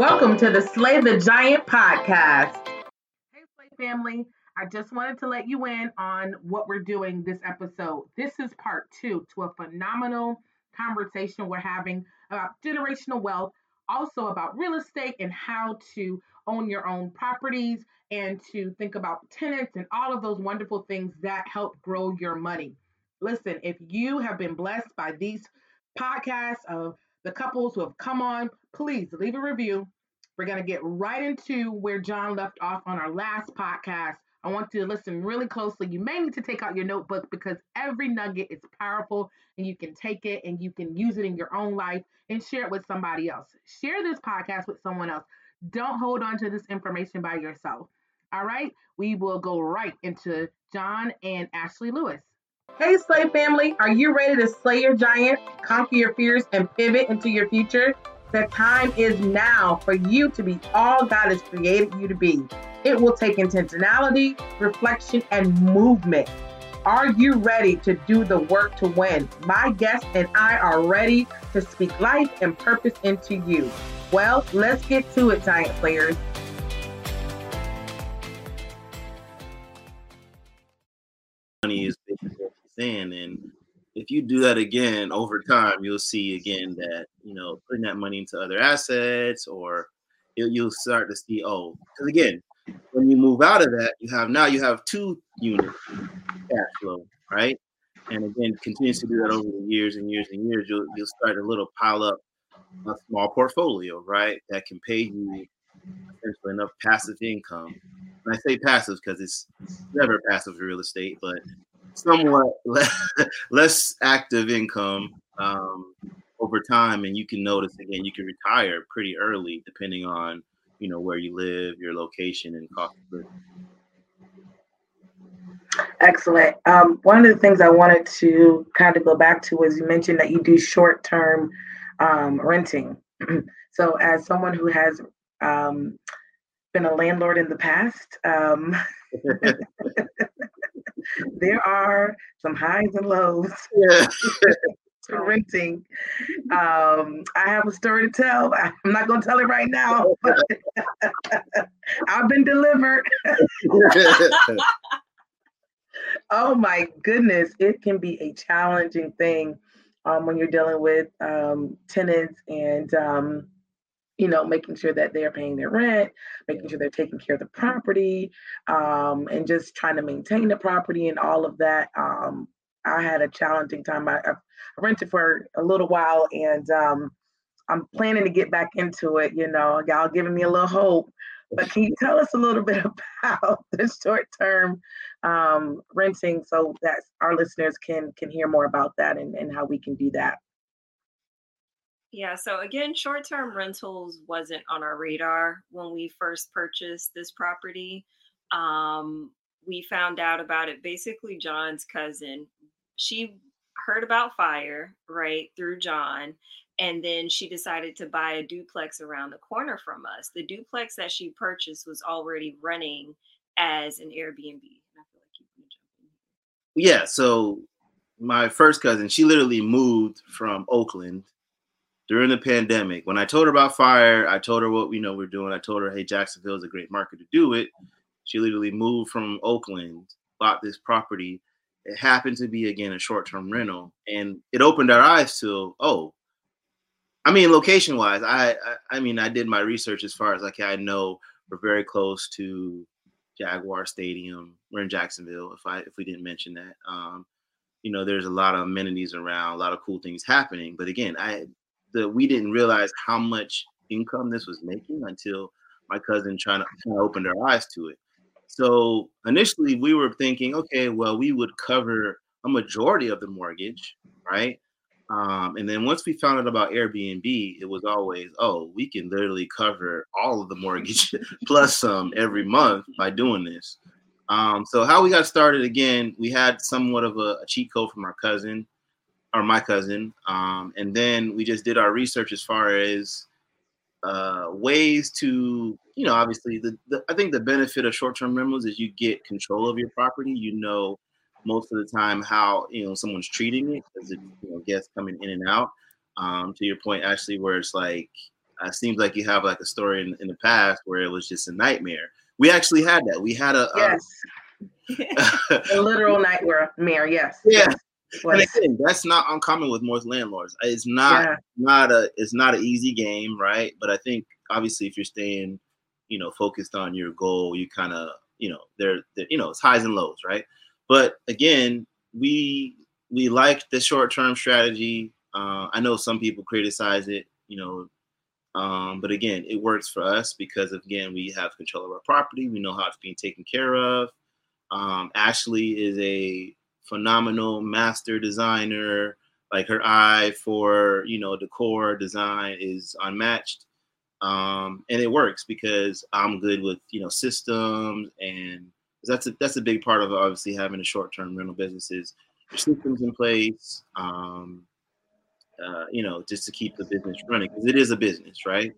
Welcome to the Slay the Giant podcast. Hey, Slay family. I just wanted to let you in on what we're doing this episode. This is part two to a phenomenal conversation we're having about generational wealth, also about real estate and how to own your own properties and to think about tenants and all of those wonderful things that help grow your money. Listen, if you have been blessed by these podcasts of the couples who have come on, please leave a review. We're going to get right into where John left off on our last podcast. I want you to listen really closely. You may need to take out your notebook because every nugget is powerful and you can take it and you can use it in your own life and share it with somebody else. Share this podcast with someone else. Don't hold on to this information by yourself. All right, we will go right into John and Ashley Lewis. Hey, Slay family, are you ready to slay your giant, conquer your fears, and pivot into your future? The time is now for you to be all God has created you to be. It will take intentionality, reflection, and movement. Are you ready to do the work to win? My guest and I are ready to speak life and purpose into you. Well, let's get to it, Giant Players. Money is and if you do that again over time, you'll see again that you know putting that money into other assets, or you'll start to see oh, because again, when you move out of that, you have now you have two units cash flow, right? And again, continues to do that over the years and years and years, you'll you'll start a little pile up a small portfolio, right? That can pay you essentially enough passive income. And I say passive because it's never passive real estate, but somewhat less, less active income um, over time, and you can notice again you can retire pretty early depending on you know where you live, your location, and cost of living. Excellent. Um, one of the things I wanted to kind of go back to was you mentioned that you do short term um, renting. so, as someone who has um, been a landlord in the past, um, there are some highs and lows yeah. to renting. Um, I have a story to tell. I'm not going to tell it right now. I've been delivered. oh my goodness, it can be a challenging thing um, when you're dealing with um, tenants and um, you know, making sure that they're paying their rent, making sure they're taking care of the property, um, and just trying to maintain the property and all of that. Um, I had a challenging time. I, I rented for a little while, and um, I'm planning to get back into it. You know, y'all giving me a little hope. But can you tell us a little bit about the short-term um, renting so that our listeners can can hear more about that and, and how we can do that? Yeah, so again, short term rentals wasn't on our radar when we first purchased this property. Um, we found out about it basically, John's cousin. She heard about fire, right, through John. And then she decided to buy a duplex around the corner from us. The duplex that she purchased was already running as an Airbnb. Yeah, so my first cousin, she literally moved from Oakland during the pandemic. When I told her about fire, I told her what we know we're doing. I told her, hey, Jacksonville is a great market to do it. She literally moved from Oakland, bought this property. It happened to be again a short-term rental, and it opened our eyes to oh, I mean, location-wise, I, I I mean, I did my research as far as like I know we're very close to Jaguar Stadium. We're in Jacksonville. If I if we didn't mention that, um, you know, there's a lot of amenities around, a lot of cool things happening. But again, I the we didn't realize how much income this was making until my cousin trying to kind of opened our eyes to it. So initially we were thinking, okay, well, we would cover a majority of the mortgage, right? Um, and then once we found out about Airbnb, it was always, oh, we can literally cover all of the mortgage plus some every month by doing this. Um, so how we got started again, we had somewhat of a, a cheat code from our cousin or my cousin, um, and then we just did our research as far as uh, ways to, you know, obviously the, the I think the benefit of short-term rentals is you get control of your property. You know, most of the time how you know someone's treating it because you know guests coming in and out. Um, to your point, Ashley, where it's like it seems like you have like a story in, in the past where it was just a nightmare. We actually had that. We had a yes, a, a literal nightmare. Yes. Yeah. And again, that's not uncommon with most landlords. It's not yeah. not a it's not an easy game, right? But I think obviously if you're staying, you know, focused on your goal, you kind of, you know, there, you know, it's highs and lows, right? But again, we we like the short term strategy. Uh, I know some people criticize it, you know, um, but again, it works for us because again, we have control of our property. We know how it's being taken care of. Um, Ashley is a phenomenal master designer. Like her eye for you know decor design is unmatched, um, and it works because I'm good with you know systems, and that's a that's a big part of obviously having a short term rental business is your systems in place. Um, uh, you know, just to keep the business running because it is a business, right?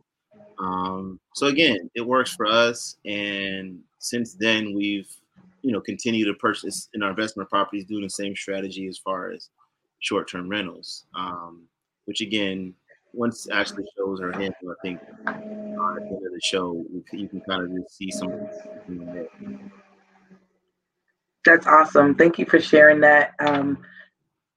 Um, so again, it works for us, and since then we've you know continue to purchase in our investment properties doing the same strategy as far as short-term rentals. Um, which again once Ashley shows her hand i think uh, at the end of the show you can kind of just see some that's awesome. Thank you for sharing that. Um,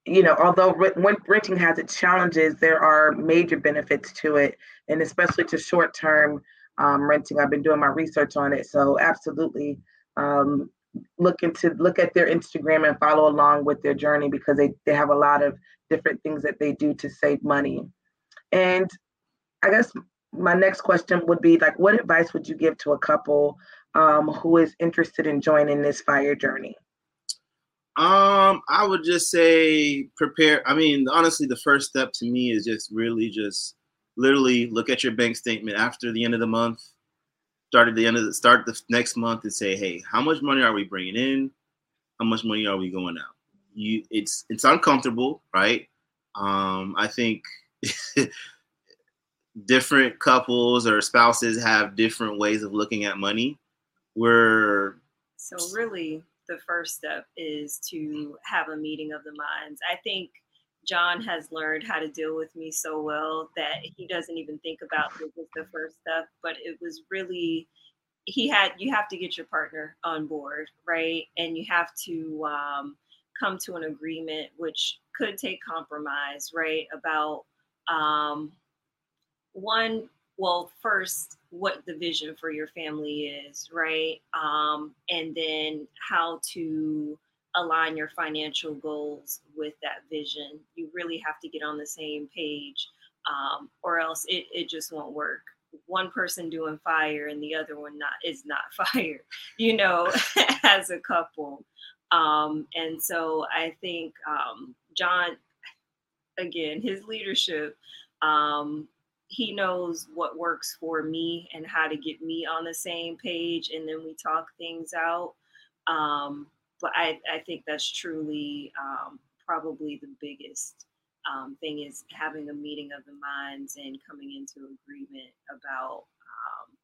you know although re- renting has its challenges there are major benefits to it and especially to short-term um, renting. I've been doing my research on it so absolutely um, look into look at their Instagram and follow along with their journey because they, they have a lot of different things that they do to save money. And I guess my next question would be like what advice would you give to a couple um, who is interested in joining this fire journey? Um, I would just say prepare. I mean, honestly, the first step to me is just really just literally look at your bank statement after the end of the month start at the end of the start the next month and say, hey, how much money are we bringing in? How much money are we going out? You, it's it's uncomfortable, right? Um, I think different couples or spouses have different ways of looking at money. We're so really the first step is to have a meeting of the minds. I think John has learned how to deal with me so well that he doesn't even think about this as the first step. But it was really he had you have to get your partner on board, right? And you have to um, come to an agreement, which could take compromise, right? About um, one, well, first, what the vision for your family is, right? Um, and then how to align your financial goals with that vision. You really have to get on the same page, um, or else it, it just won't work. One person doing fire and the other one not is not fire, you know, as a couple. Um, and so I think um, John, again, his leadership, um, he knows what works for me and how to get me on the same page, and then we talk things out. Um, but I, I think that's truly um, probably the biggest um, thing is having a meeting of the minds and coming into agreement about um,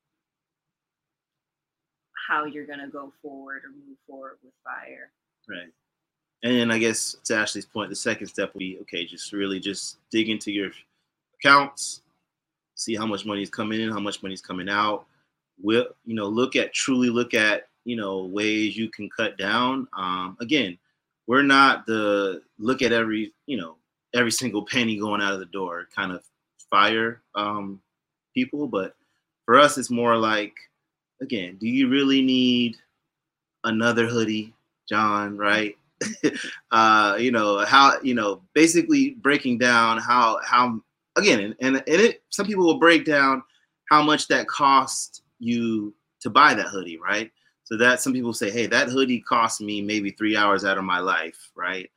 how you're going to go forward or move forward with fire. Right. And I guess to Ashley's point, the second step would be okay, just really just dig into your accounts, see how much money is coming in, how much money is coming out. Will you know, look at truly look at you know ways you can cut down. Um, again we're not the look at every you know every single penny going out of the door kind of fire um, people but for us it's more like again do you really need another hoodie john right? Uh, you know how you know basically breaking down how how again and, and, and it some people will break down how much that cost you to buy that hoodie right so that some people say, hey, that hoodie cost me maybe three hours out of my life, right?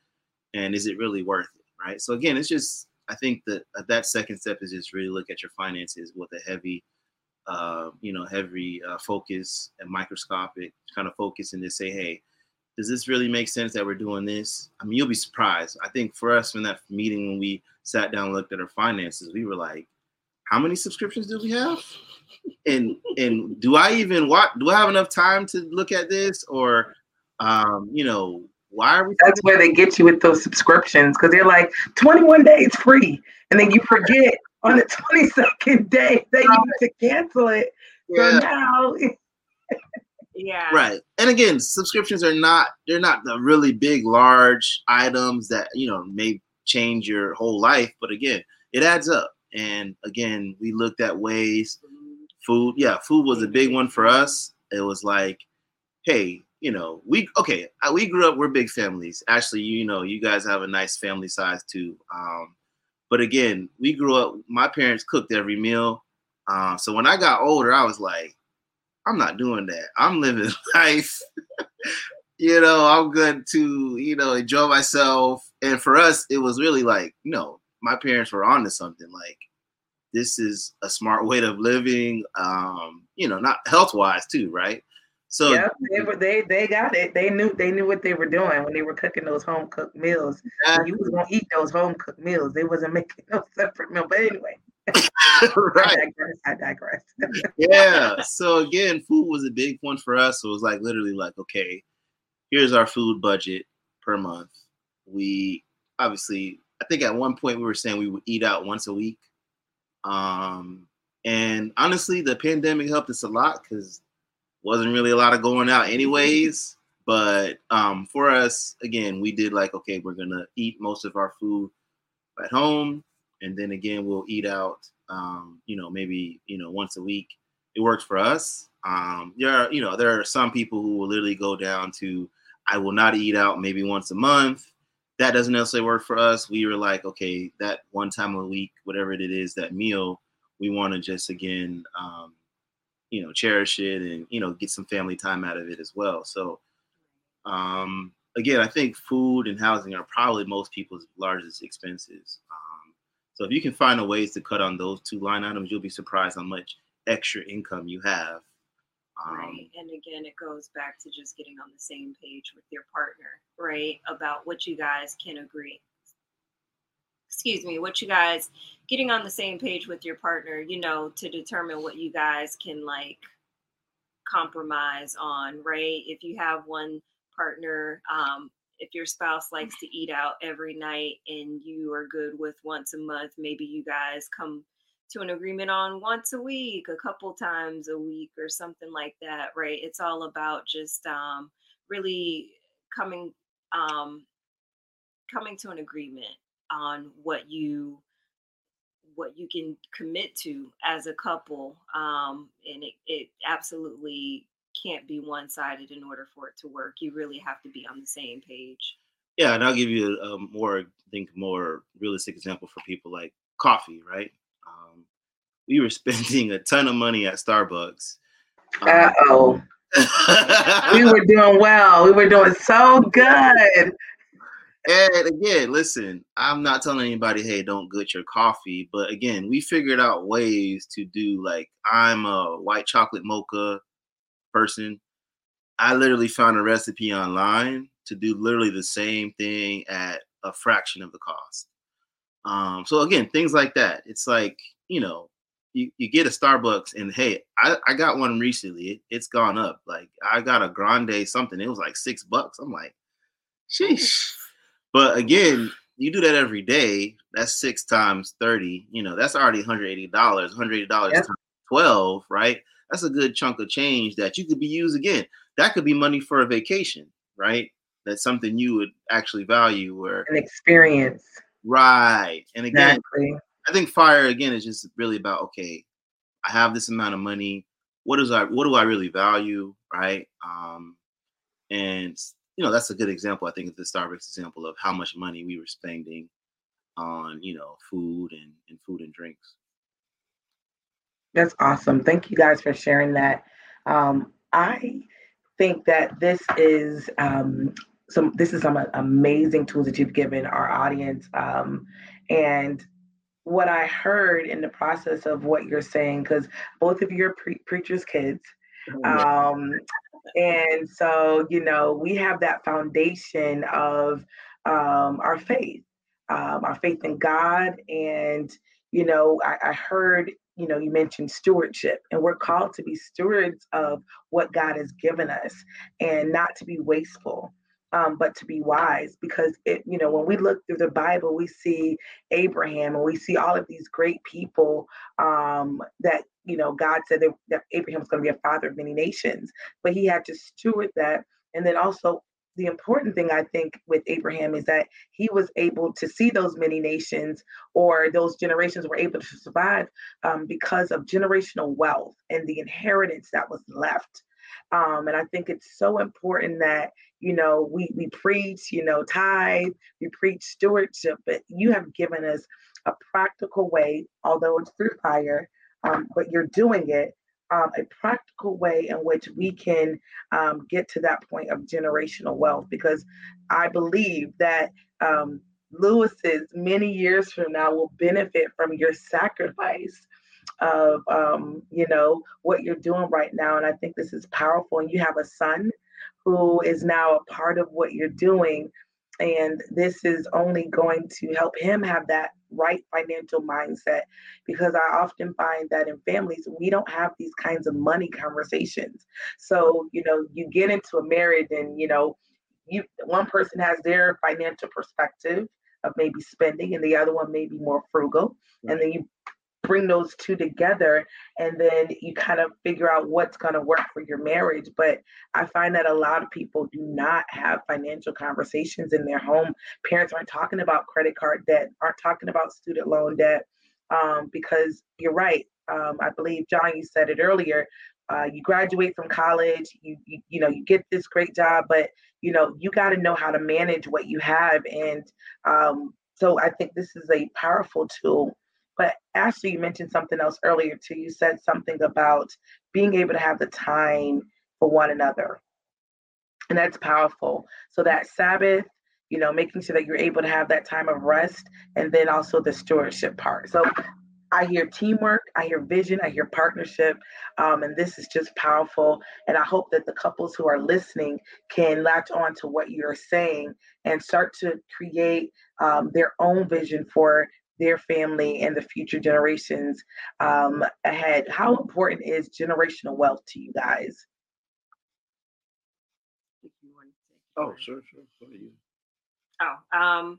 And is it really worth it, right? So again, it's just I think that uh, that second step is just really look at your finances with a heavy, uh, you know, heavy uh, focus and microscopic kind of focus, and just say, hey, does this really make sense that we're doing this? I mean, you'll be surprised. I think for us in that meeting when we sat down and looked at our finances, we were like, how many subscriptions do we have? and and do I even watch? Do I have enough time to look at this, or um, you know, why are we? That's where they get you with those subscriptions because they're like 21 days free, and then you forget. on the 22nd day. They need to cancel it. Yeah. So now yeah. Right. And again, subscriptions are not they're not the really big large items that, you know, may change your whole life, but again, it adds up. And again, we looked at ways food, yeah, food was a big one for us. It was like, hey, you know, we okay, we grew up we're big families. Actually, you know, you guys have a nice family size too. Um but again, we grew up my parents cooked every meal. Uh, so when I got older, I was like, I'm not doing that. I'm living life. you know, I'm good to, you know, enjoy myself. And for us, it was really like, know, my parents were on to something. Like, this is a smart way of living. Um, you know, not health wise too, right? So yeah, they were they they got it. They knew they knew what they were doing when they were cooking those home cooked meals. Exactly. You was gonna eat those home cooked meals. They wasn't making no separate meal. But anyway. right. I digress. I digress. yeah. So again, food was a big one for us. So it was like literally like, okay, here's our food budget per month. We obviously, I think at one point we were saying we would eat out once a week. Um, and honestly, the pandemic helped us a lot because wasn't really a lot of going out anyways. But um, for us, again, we did like, okay, we're gonna eat most of our food at home and then again we'll eat out um, you know maybe you know once a week it works for us um, there are you know there are some people who will literally go down to i will not eat out maybe once a month that doesn't necessarily work for us we were like okay that one time a week whatever it is that meal we want to just again um, you know cherish it and you know get some family time out of it as well so um, again i think food and housing are probably most people's largest expenses so if you can find a ways to cut on those two line items, you'll be surprised how much extra income you have. Um, right. And again, it goes back to just getting on the same page with your partner, right? About what you guys can agree. Excuse me, what you guys getting on the same page with your partner, you know, to determine what you guys can like compromise on, right? If you have one partner um, if your spouse likes to eat out every night and you are good with once a month, maybe you guys come to an agreement on once a week, a couple times a week, or something like that, right? It's all about just um, really coming um, coming to an agreement on what you what you can commit to as a couple um, and it, it absolutely can't be one sided in order for it to work. You really have to be on the same page. Yeah, and I'll give you a, more, I think, more realistic example for people like coffee, right? Um, we were spending a ton of money at Starbucks. Um, uh oh. we were doing well. We were doing so good. And again, listen, I'm not telling anybody, hey, don't get your coffee. But again, we figured out ways to do like I'm a white chocolate mocha person. I literally found a recipe online to do literally the same thing at a fraction of the cost. Um, so again, things like that. It's like, you know, you, you get a Starbucks and hey, I, I got one recently. It, it's gone up. Like I got a grande something. It was like six bucks. I'm like, sheesh. But again, you do that every day. That's six times 30. You know, that's already $180. $180 yep. times 12, right? that's a good chunk of change that you could be used again. That could be money for a vacation, right? That's something you would actually value or an experience. Right. And again, exactly. I think fire again is just really about okay, I have this amount of money. What is I what do I really value? Right. Um, and you know, that's a good example, I think, of the Starbucks example of how much money we were spending on, you know, food and, and food and drinks. That's awesome. Thank you guys for sharing that. Um, I think that this is um, some this is some amazing tools that you've given our audience. Um, and what I heard in the process of what you're saying, because both of you are pre- preachers' kids. Oh, um, and so, you know, we have that foundation of um, our faith, um, our faith in God. And, you know, I, I heard you know, you mentioned stewardship, and we're called to be stewards of what God has given us and not to be wasteful. Um, but to be wise because it you know when we look through the bible we see abraham and we see all of these great people um, that you know god said that, that abraham was going to be a father of many nations but he had to steward that and then also the important thing I think with Abraham is that he was able to see those many nations or those generations were able to survive um, because of generational wealth and the inheritance that was left. Um, and I think it's so important that you know we we preach you know tithe, we preach stewardship, but you have given us a practical way, although it's through fire, um, but you're doing it um, a practical way in which we can um, get to that point of generational wealth because I believe that um, Lewis's many years from now will benefit from your sacrifice of um, you know what you're doing right now and i think this is powerful and you have a son who is now a part of what you're doing and this is only going to help him have that right financial mindset because I often find that in families, we don't have these kinds of money conversations. So, you know, you get into a marriage and, you know, you one person has their financial perspective of maybe spending and the other one may be more frugal. Right. And then you bring those two together and then you kind of figure out what's going to work for your marriage. But i find that a lot of people do not have financial conversations in their home. Parents aren't talking about credit card debt aren't talking about student loan debt um, because you're right um, i believe john you said it earlier uh, you graduate from college you, you you know you get this great job but you know you got to know how to manage what you have. And um, so i think this is a powerful tool but Ashley, you mentioned something else earlier too. You said something about being able to have the time for one another. And that's powerful. So that Sabbath, you know, making sure that you're able to have that time of rest and then also the stewardship part. So I hear teamwork, I hear vision, I hear partnership, um, and this is just powerful. And I hope that the couples who are listening can latch on to what you're saying and start to create um, their own vision for their family and the future generations um, ahead. How important is generational wealth to you guys? Oh, sure, sure. What are you? Oh, um,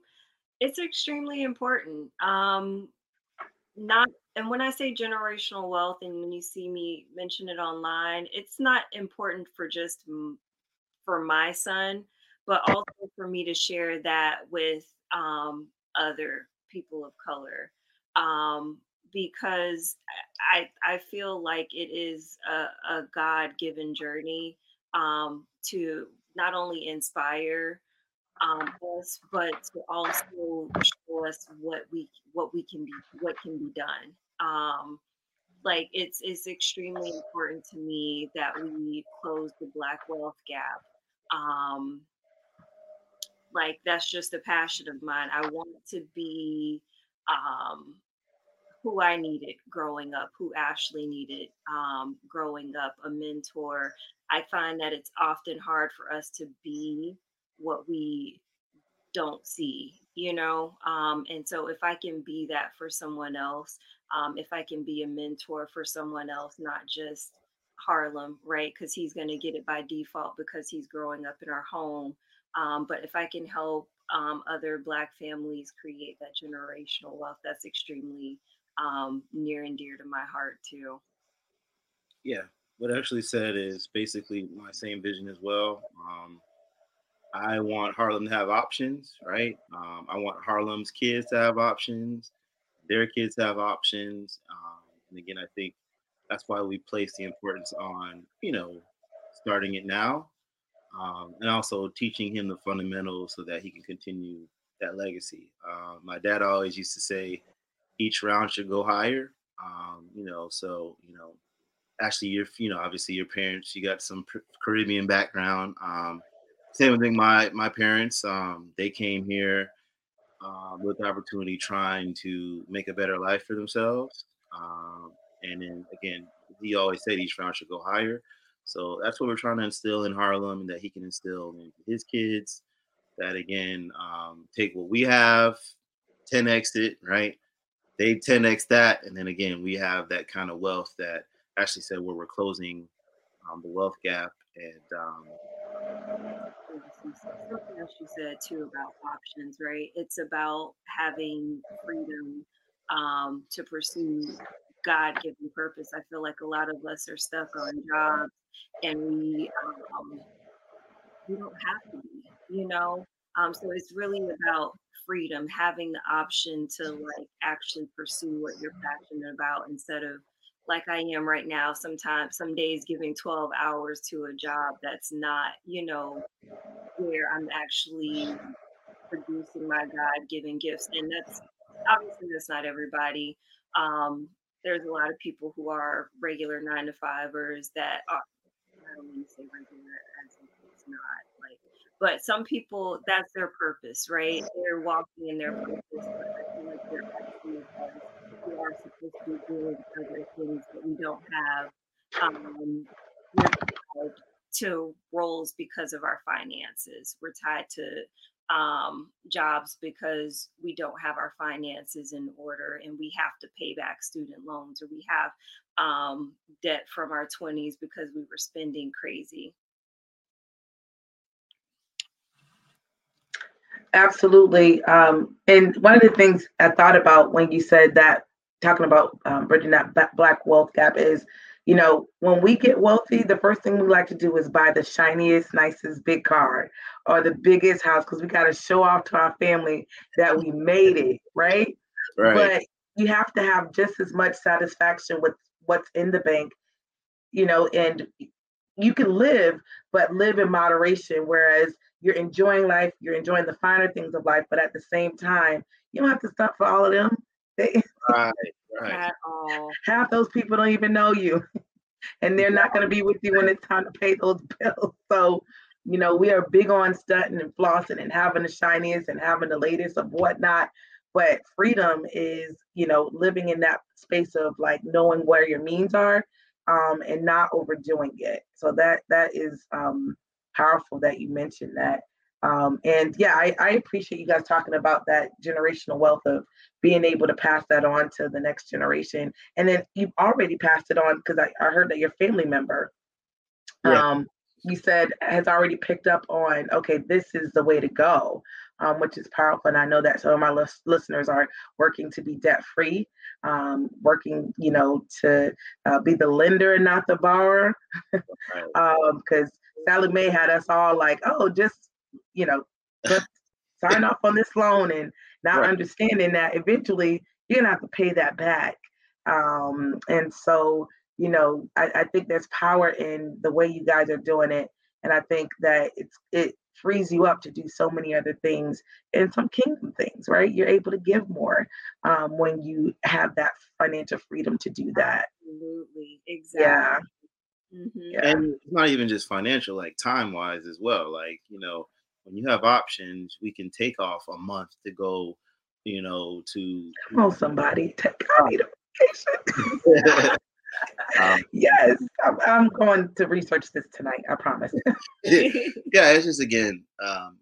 it's extremely important. Um, not, and when I say generational wealth, and when you see me mention it online, it's not important for just m- for my son, but also for me to share that with um, other people of color um, because I I feel like it is a, a God given journey um, to not only inspire um, us, but to also show us what we what we can be what can be done. Um, like it's it's extremely important to me that we close the Black wealth gap. Um, like that's just a passion of mine. I want to be um, who I needed growing up, who Ashley needed um, growing up, a mentor. I find that it's often hard for us to be what we don't see, you know? Um, and so if I can be that for someone else, um, if I can be a mentor for someone else, not just Harlem, right? Because he's going to get it by default because he's growing up in our home. Um, but if I can help um, other Black families create that generational wealth, that's extremely um, near and dear to my heart too. Yeah, what Ashley said is basically my same vision as well. Um, I want Harlem to have options, right? Um, I want Harlem's kids to have options, their kids have options. Um, and again, I think that's why we place the importance on, you know, starting it now um, and also teaching him the fundamentals so that he can continue that legacy. Um, my dad always used to say, each round should go higher. Um, you know, so you know, Ashley, you're you know, obviously your parents, you got some Caribbean background. Um, same thing. My my parents, um, they came here um, with opportunity, trying to make a better life for themselves. Um, and then again, he always said each round should go higher. So that's what we're trying to instill in Harlem, and that he can instill in his kids. That again, um, take what we have, 10x it, right? They 10x that, and then again, we have that kind of wealth that Ashley said where we're closing um, the wealth gap, and um, something else you said too about options, right? It's about having freedom um, to pursue God given purpose. I feel like a lot of us are stuck on jobs and we um, we don't have to be, you know. Um, so it's really about freedom, having the option to like actually pursue what you're passionate about instead of like I am right now, sometimes some days giving 12 hours to a job that's not, you know, where I'm actually producing my God given gifts. And that's obviously that's not everybody. Um, there's a lot of people who are regular nine to fivers that are I mean to say regular as it's not like but some people that's their purpose, right? They're walking in their purpose, but I feel like they're actually we are supposed to be doing other things that we don't have um, to roles because of our finances. We're tied to um, jobs because we don't have our finances in order and we have to pay back student loans or we have um, debt from our 20s because we were spending crazy. Absolutely. Um, and one of the things I thought about when you said that talking about um, bridging that black wealth gap is, you know, when we get wealthy, the first thing we like to do is buy the shiniest, nicest big car or the biggest house because we got to show off to our family that we made it, right? Right. But you have to have just as much satisfaction with what's in the bank, you know, and you can live, but live in moderation. Whereas you're enjoying life, you're enjoying the finer things of life, but at the same time, you don't have to stop for all of them. They, right, right. At all. Half those people don't even know you, and they're not going to be with you when it's time to pay those bills. So, you know, we are big on stunting and flossing and having the shiniest and having the latest of whatnot. But freedom is, you know, living in that space of like knowing where your means are um, and not overdoing it. So that that is um, powerful that you mentioned that. Um, and yeah, I, I, appreciate you guys talking about that generational wealth of being able to pass that on to the next generation. And then you've already passed it on because I, I, heard that your family member, yeah. um, you said has already picked up on, okay, this is the way to go, um, which is powerful. And I know that some of my lis- listeners are working to be debt free, um, working, you know, to uh, be the lender and not the borrower. Because um, Sallie Mae had us all like, oh, just you know, just sign off on this loan and not right. understanding that eventually you're gonna have to pay that back. Um, and so, you know, I, I think there's power in the way you guys are doing it. And I think that it's it frees you up to do so many other things and some kingdom things, right? You're able to give more um, when you have that financial freedom to do that. Absolutely. Exactly. Yeah. Mm-hmm. yeah. And it's not even just financial, like time wise as well. Like, you know, when you have options, we can take off a month to go, you know, to come on, somebody take I need a vacation. um, yes, I'm, I'm, going to research this tonight. I promise. yeah, it's just again um,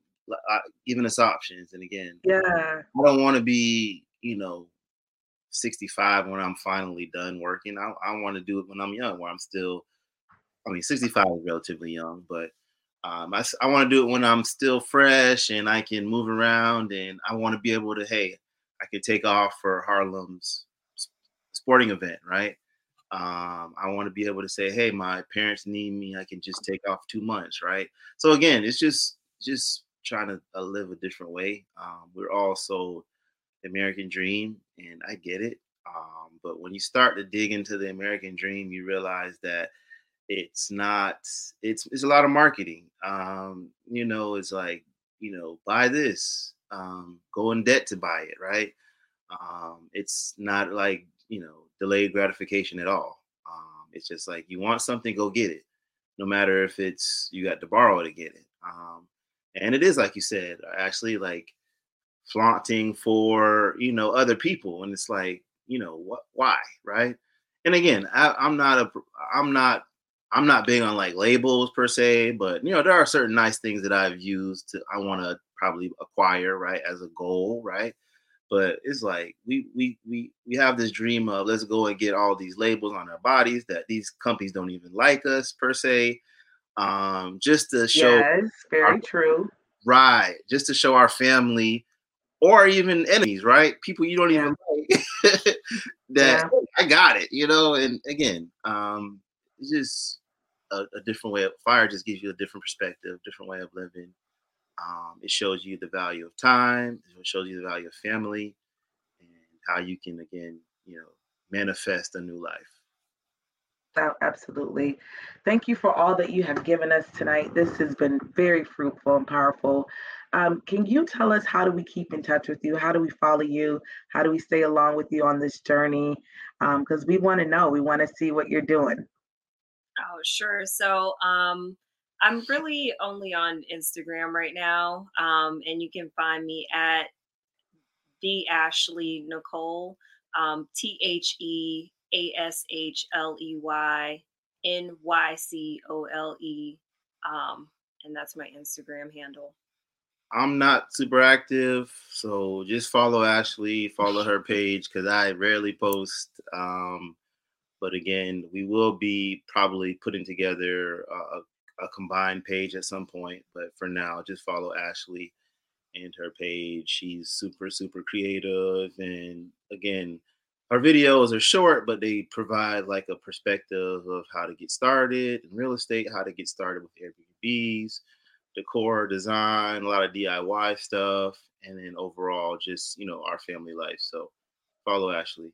giving us options, and again, yeah, I don't want to be, you know, 65 when I'm finally done working. I, I want to do it when I'm young, where I'm still. I mean, 65 is relatively young, but um, I, I want to do it when I'm still fresh and I can move around and I want to be able to, hey, I could take off for Harlem's sporting event, right? Um, I want to be able to say, hey, my parents need me. I can just take off two months, right? So again, it's just just trying to uh, live a different way. Um, we're also American dream, and I get it. Um, but when you start to dig into the American dream, you realize that it's not it's it's a lot of marketing um you know it's like you know buy this um go in debt to buy it right? Um it's not like you know delayed gratification at all. Um it's just like you want something go get it no matter if it's you got to borrow to get it. Um and it is like you said Ashley like flaunting for you know other people and it's like you know what why? right? And again I, i'm not a i'm not I'm not big on like labels per se, but you know, there are certain nice things that I've used to I want to probably acquire, right, as a goal, right? But it's like we we we we have this dream of let's go and get all these labels on our bodies that these companies don't even like us per se. um, just to show. Yes, very our, true. Right, just to show our family, or even enemies, right? People you don't yeah. even like that yeah. I got it, you know. And again, um, just a, a, different way of fire. Just gives you a different perspective, different way of living. Um, it shows you the value of time. It shows you the value of family, and how you can again, you know, manifest a new life. Oh, absolutely. Thank you for all that you have given us tonight. This has been very fruitful and powerful. Um, can you tell us how do we keep in touch with you? How do we follow you? How do we stay along with you on this journey? Because um, we want to know, we want to see what you're doing. Oh, sure. So um, I'm really only on Instagram right now, um, and you can find me at the Ashley Nycole, um, T H E A S H L E Y N Y C O L E, um, and that's my Instagram handle. I'm not super active, so just follow Ashley, follow her page because I rarely post. Um, but again, we will be probably putting together a, a, combined page at some point. But for now, just follow Ashley and her page. She's super, super creative. And again, her videos are short, but they provide like a perspective of how to get started in real estate, how to get started with Airbnbs, decor, design, a lot of DIY stuff, and then overall just, you know, our family life. So follow Ashley.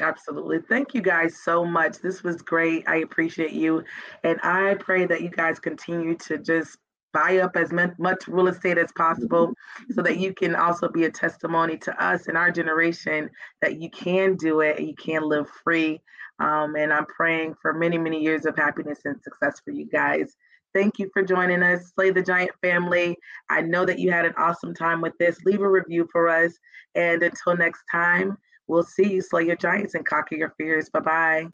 Absolutely. Thank you guys so much. This was great. I appreciate you. And I pray that you guys continue to just buy up as much real estate as possible so that you can also be a testimony to us and our generation that you can do it and you can live free. Um, and I'm praying for many, many years of happiness and success for you guys. Thank you for joining us, Slay the Giant family. I know that you had an awesome time with this. Leave a review for us. And until next time, We'll see you slay your giants and conquer your fears. Bye bye.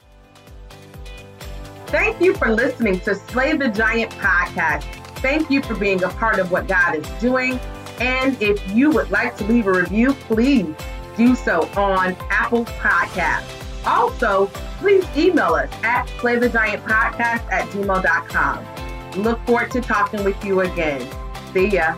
Thank you for listening to Slay the Giant podcast. Thank you for being a part of what God is doing. And if you would like to leave a review, please do so on Apple Podcasts. Also, please email us at slaythegiantpodcast at gmail.com. Look forward to talking with you again. See ya.